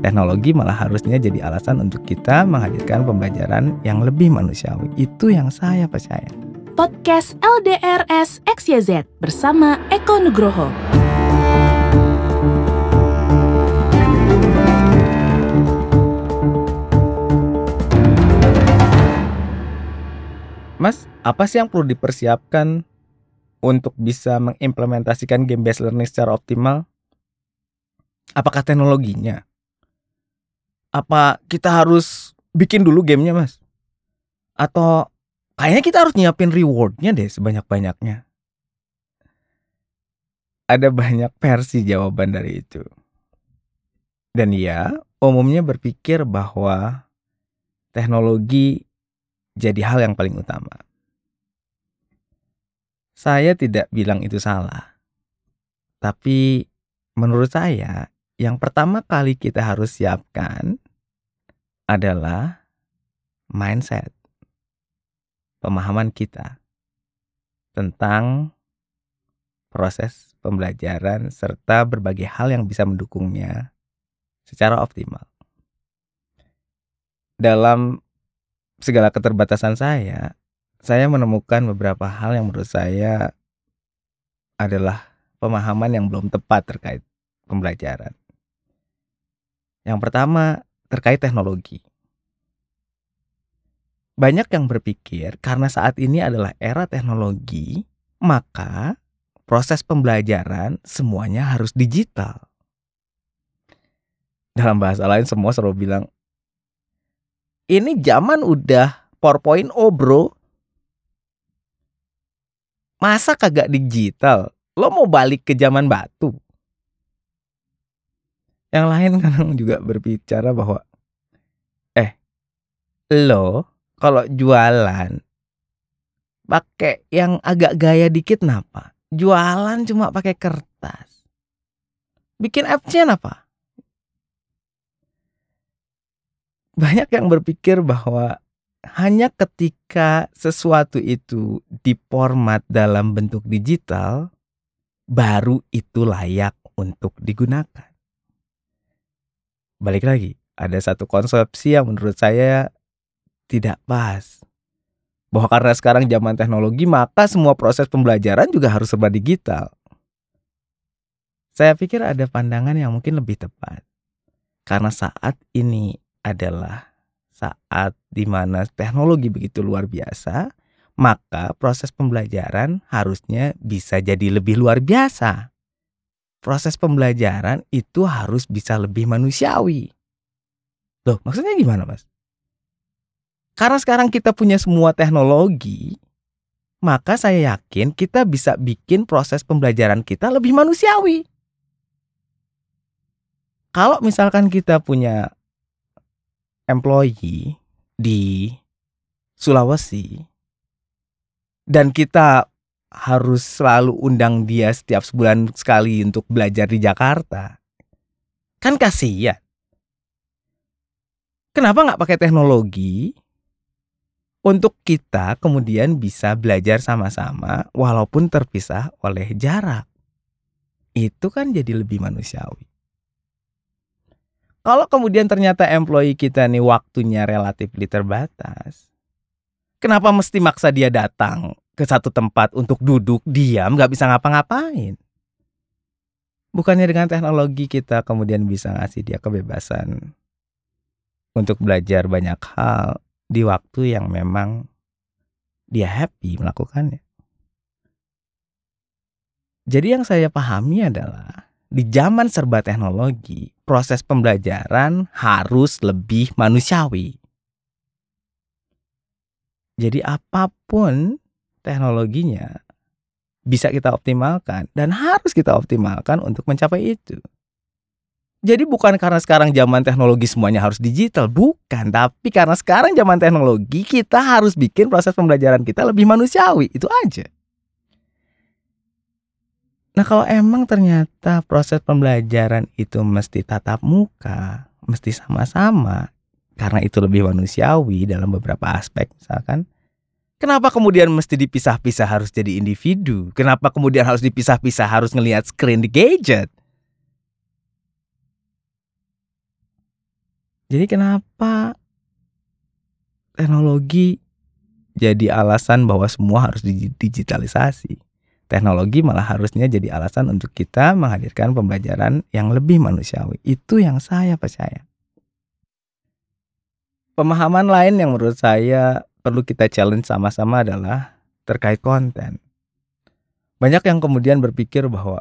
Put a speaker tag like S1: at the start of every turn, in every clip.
S1: teknologi malah harusnya jadi alasan untuk kita menghadirkan pembelajaran yang lebih manusiawi. Itu yang saya percaya.
S2: Podcast LDRS XYZ bersama Eko Nugroho.
S1: Mas, apa sih yang perlu dipersiapkan untuk bisa mengimplementasikan game based learning secara optimal? Apakah teknologinya? Apa kita harus bikin dulu gamenya, Mas? Atau kayaknya kita harus nyiapin rewardnya deh sebanyak-banyaknya. Ada banyak versi jawaban dari itu. Dan ya, umumnya berpikir bahwa teknologi jadi hal yang paling utama. Saya tidak bilang itu salah. Tapi menurut saya yang pertama kali kita harus siapkan adalah mindset. Pemahaman kita tentang proses pembelajaran serta berbagai hal yang bisa mendukungnya secara optimal. Dalam segala keterbatasan saya, saya menemukan beberapa hal yang menurut saya adalah pemahaman yang belum tepat terkait pembelajaran. Yang pertama, terkait teknologi. Banyak yang berpikir karena saat ini adalah era teknologi, maka proses pembelajaran semuanya harus digital. Dalam bahasa lain semua selalu bilang, ini zaman udah 4.0 bro. Masa kagak digital? Lo mau balik ke zaman batu? Yang lain kadang juga berbicara bahwa eh lo kalau jualan pakai yang agak gaya dikit napa? Jualan cuma pakai kertas. Bikin apps-nya apa? Banyak yang berpikir bahwa hanya ketika sesuatu itu diformat dalam bentuk digital baru itu layak untuk digunakan balik lagi, ada satu konsepsi yang menurut saya tidak pas. Bahwa karena sekarang zaman teknologi, maka semua proses pembelajaran juga harus serba digital. Saya pikir ada pandangan yang mungkin lebih tepat. Karena saat ini adalah saat di mana teknologi begitu luar biasa, maka proses pembelajaran harusnya bisa jadi lebih luar biasa proses pembelajaran itu harus bisa lebih manusiawi. Loh, maksudnya gimana, Mas? Karena sekarang kita punya semua teknologi, maka saya yakin kita bisa bikin proses pembelajaran kita lebih manusiawi. Kalau misalkan kita punya employee di Sulawesi dan kita harus selalu undang dia setiap sebulan sekali untuk belajar di Jakarta. Kan kasihan. Kenapa nggak pakai teknologi untuk kita kemudian bisa belajar sama-sama walaupun terpisah oleh jarak? Itu kan jadi lebih manusiawi. Kalau kemudian ternyata employee kita nih waktunya relatif terbatas, kenapa mesti maksa dia datang ke satu tempat untuk duduk diam nggak bisa ngapa-ngapain. Bukannya dengan teknologi kita kemudian bisa ngasih dia kebebasan untuk belajar banyak hal di waktu yang memang dia happy melakukannya. Jadi yang saya pahami adalah di zaman serba teknologi, proses pembelajaran harus lebih manusiawi. Jadi apa pun teknologinya bisa kita optimalkan dan harus kita optimalkan untuk mencapai itu. Jadi bukan karena sekarang zaman teknologi semuanya harus digital, bukan, tapi karena sekarang zaman teknologi kita harus bikin proses pembelajaran kita lebih manusiawi, itu aja. Nah, kalau emang ternyata proses pembelajaran itu mesti tatap muka, mesti sama-sama, karena itu lebih manusiawi dalam beberapa aspek misalkan, Kenapa kemudian mesti dipisah-pisah harus jadi individu? Kenapa kemudian harus dipisah-pisah harus ngelihat screen di gadget? Jadi kenapa teknologi jadi alasan bahwa semua harus digitalisasi? Teknologi malah harusnya jadi alasan untuk kita menghadirkan pembelajaran yang lebih manusiawi. Itu yang saya percaya. Pemahaman lain yang menurut saya perlu kita challenge sama-sama adalah terkait konten. Banyak yang kemudian berpikir bahwa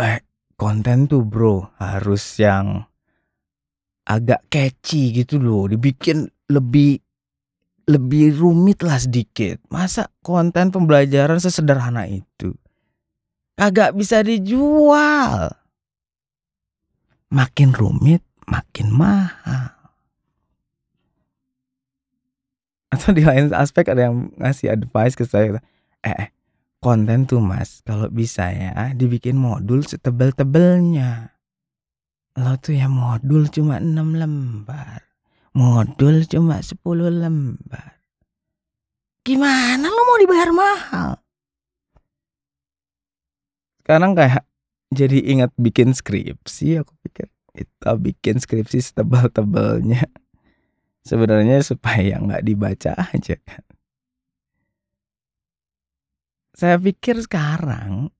S1: eh konten tuh bro harus yang agak catchy gitu loh, dibikin lebih lebih rumit lah sedikit. Masa konten pembelajaran sesederhana itu? Kagak bisa dijual. Makin rumit, makin mahal. Atau di lain aspek ada yang ngasih advice ke saya, eh, eh konten tuh mas, kalau bisa ya dibikin modul setebel-tebelnya. Lo tuh ya modul cuma 6 lembar modul cuma 10 lembar. Gimana lo mau dibayar mahal? Sekarang kayak jadi ingat bikin skripsi aku pikir kita bikin skripsi setebal-tebalnya sebenarnya supaya nggak dibaca aja kan saya pikir sekarang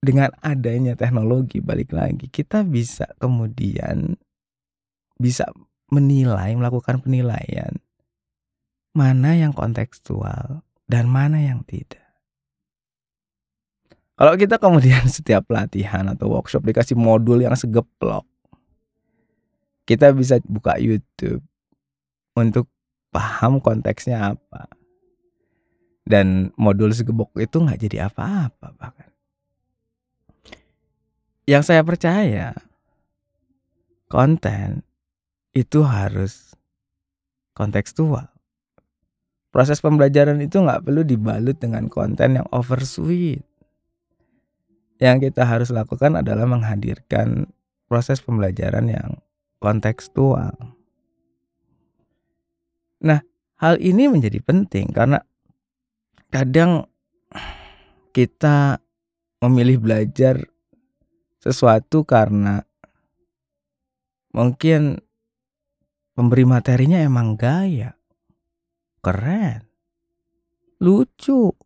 S1: dengan adanya teknologi balik lagi kita bisa kemudian bisa menilai melakukan penilaian mana yang kontekstual dan mana yang tidak. Kalau kita kemudian setiap pelatihan atau workshop dikasih modul yang segeplok, kita bisa buka YouTube untuk paham konteksnya apa. Dan modul segebok itu nggak jadi apa-apa bahkan yang saya percaya konten itu harus kontekstual. Proses pembelajaran itu nggak perlu dibalut dengan konten yang oversweet. Yang kita harus lakukan adalah menghadirkan proses pembelajaran yang kontekstual. Nah, hal ini menjadi penting karena kadang kita memilih belajar sesuatu karena mungkin pemberi materinya emang gaya, keren, lucu.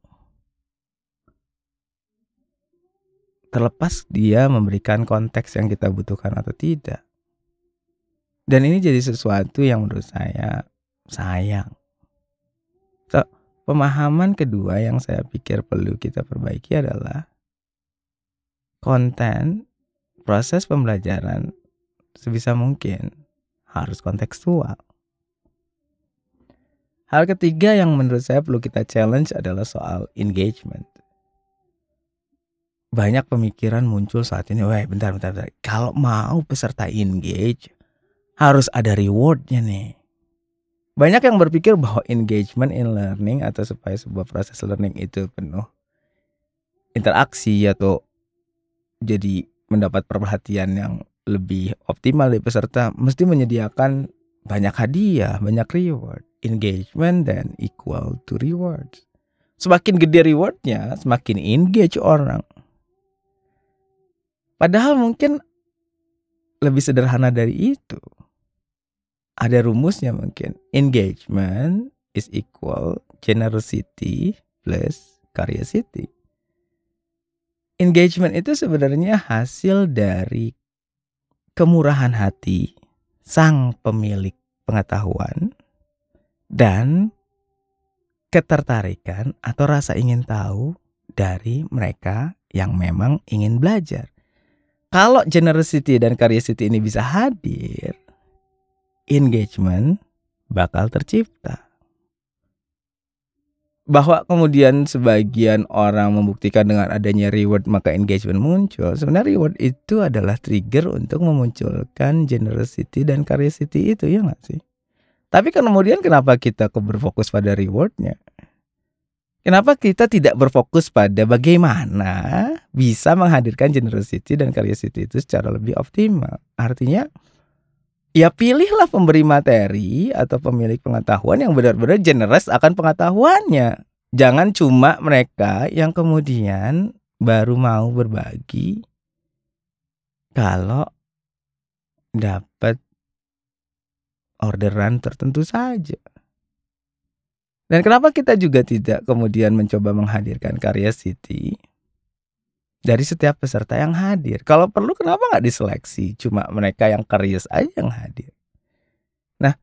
S1: Terlepas dia memberikan konteks yang kita butuhkan atau tidak. Dan ini jadi sesuatu yang menurut saya sayang. So, pemahaman kedua yang saya pikir perlu kita perbaiki adalah konten proses pembelajaran sebisa mungkin harus kontekstual. Hal ketiga yang menurut saya perlu kita challenge adalah soal engagement. Banyak pemikiran muncul saat ini, wah bentar, bentar, bentar. Kalau mau peserta engage, harus ada rewardnya nih. Banyak yang berpikir bahwa engagement in learning atau supaya sebuah proses learning itu penuh interaksi atau jadi mendapat perhatian yang lebih optimal dari peserta mesti menyediakan banyak hadiah, banyak reward, engagement dan equal to rewards. Semakin gede rewardnya, semakin engage orang. Padahal mungkin lebih sederhana dari itu. Ada rumusnya mungkin. Engagement is equal generosity plus curiosity engagement itu sebenarnya hasil dari kemurahan hati sang pemilik pengetahuan dan ketertarikan atau rasa ingin tahu dari mereka yang memang ingin belajar. Kalau generosity dan curiosity ini bisa hadir, engagement bakal tercipta. Bahwa kemudian sebagian orang membuktikan dengan adanya reward maka engagement muncul. Sebenarnya reward itu adalah trigger untuk memunculkan generosity dan curiosity itu ya nggak sih? Tapi kemudian kenapa kita berfokus pada rewardnya? Kenapa kita tidak berfokus pada bagaimana bisa menghadirkan generosity dan curiosity itu secara lebih optimal? Artinya ya pilihlah pemberi materi atau pemilik pengetahuan yang benar-benar generous akan pengetahuannya. Jangan cuma mereka yang kemudian baru mau berbagi kalau dapat orderan tertentu saja. Dan kenapa kita juga tidak kemudian mencoba menghadirkan karya City dari setiap peserta yang hadir? Kalau perlu kenapa nggak diseleksi? Cuma mereka yang karius aja yang hadir. Nah,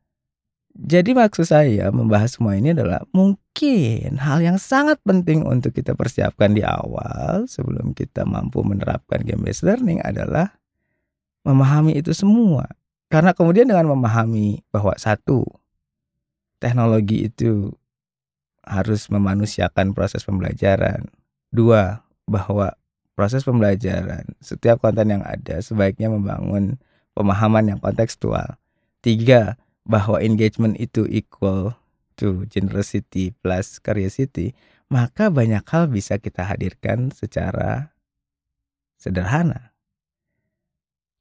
S1: jadi maksud saya membahas semua ini adalah mungkin hal yang sangat penting untuk kita persiapkan di awal sebelum kita mampu menerapkan game based learning adalah memahami itu semua. Karena kemudian dengan memahami bahwa satu teknologi itu harus memanusiakan proses pembelajaran. Dua, bahwa proses pembelajaran setiap konten yang ada sebaiknya membangun pemahaman yang kontekstual. Tiga, bahwa engagement itu equal to generosity plus curiosity, maka banyak hal bisa kita hadirkan secara sederhana.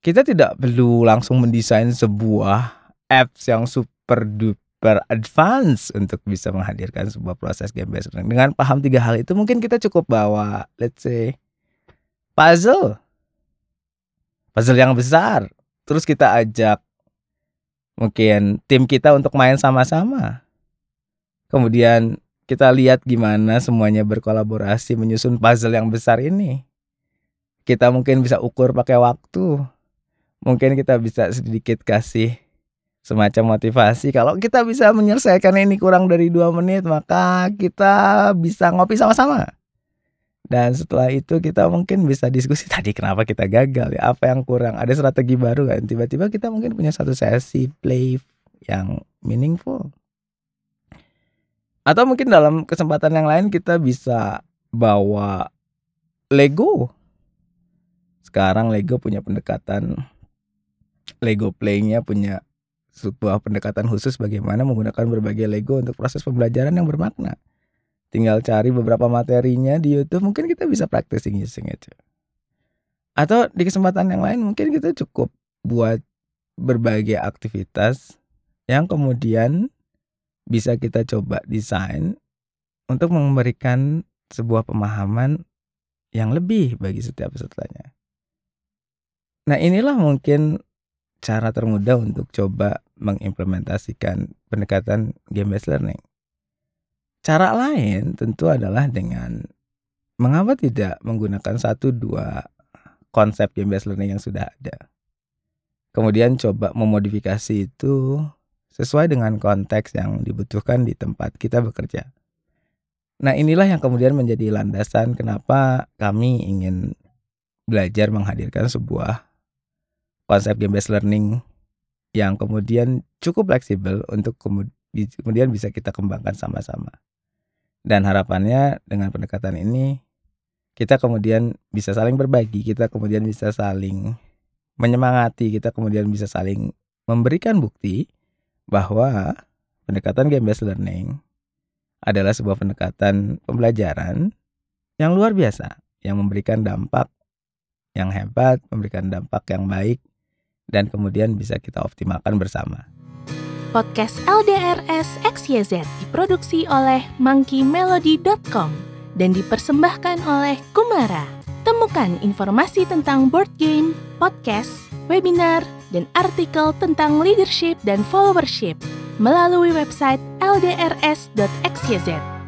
S1: Kita tidak perlu langsung mendesain sebuah apps yang super duper beradvance untuk bisa menghadirkan sebuah proses game based learning. Dengan paham tiga hal itu mungkin kita cukup bawa let's say puzzle. Puzzle yang besar. Terus kita ajak mungkin tim kita untuk main sama-sama. Kemudian kita lihat gimana semuanya berkolaborasi menyusun puzzle yang besar ini. Kita mungkin bisa ukur pakai waktu. Mungkin kita bisa sedikit kasih semacam motivasi. Kalau kita bisa menyelesaikan ini kurang dari dua menit, maka kita bisa ngopi sama-sama. Dan setelah itu kita mungkin bisa diskusi tadi kenapa kita gagal ya, apa yang kurang, ada strategi baru kan. Tiba-tiba kita mungkin punya satu sesi play yang meaningful. Atau mungkin dalam kesempatan yang lain kita bisa bawa Lego. Sekarang Lego punya pendekatan Lego playnya punya sebuah pendekatan khusus bagaimana menggunakan berbagai Lego untuk proses pembelajaran yang bermakna. Tinggal cari beberapa materinya di YouTube, mungkin kita bisa practicing using itu. Atau di kesempatan yang lain mungkin kita cukup buat berbagai aktivitas yang kemudian bisa kita coba desain untuk memberikan sebuah pemahaman yang lebih bagi setiap pesertanya. Nah inilah mungkin cara termudah untuk coba mengimplementasikan pendekatan game based learning. Cara lain tentu adalah dengan mengapa tidak menggunakan satu dua konsep game based learning yang sudah ada. Kemudian coba memodifikasi itu sesuai dengan konteks yang dibutuhkan di tempat kita bekerja. Nah, inilah yang kemudian menjadi landasan kenapa kami ingin belajar menghadirkan sebuah konsep game based learning yang kemudian cukup fleksibel untuk kemudian bisa kita kembangkan sama-sama. Dan harapannya dengan pendekatan ini kita kemudian bisa saling berbagi, kita kemudian bisa saling menyemangati, kita kemudian bisa saling memberikan bukti bahwa pendekatan game based learning adalah sebuah pendekatan pembelajaran yang luar biasa yang memberikan dampak yang hebat, memberikan dampak yang baik dan kemudian bisa kita optimalkan bersama.
S2: Podcast LDRS XYZ diproduksi oleh monkeymelody.com dan dipersembahkan oleh Kumara. Temukan informasi tentang board game, podcast, webinar, dan artikel tentang leadership dan followership melalui website ldrs.xyz.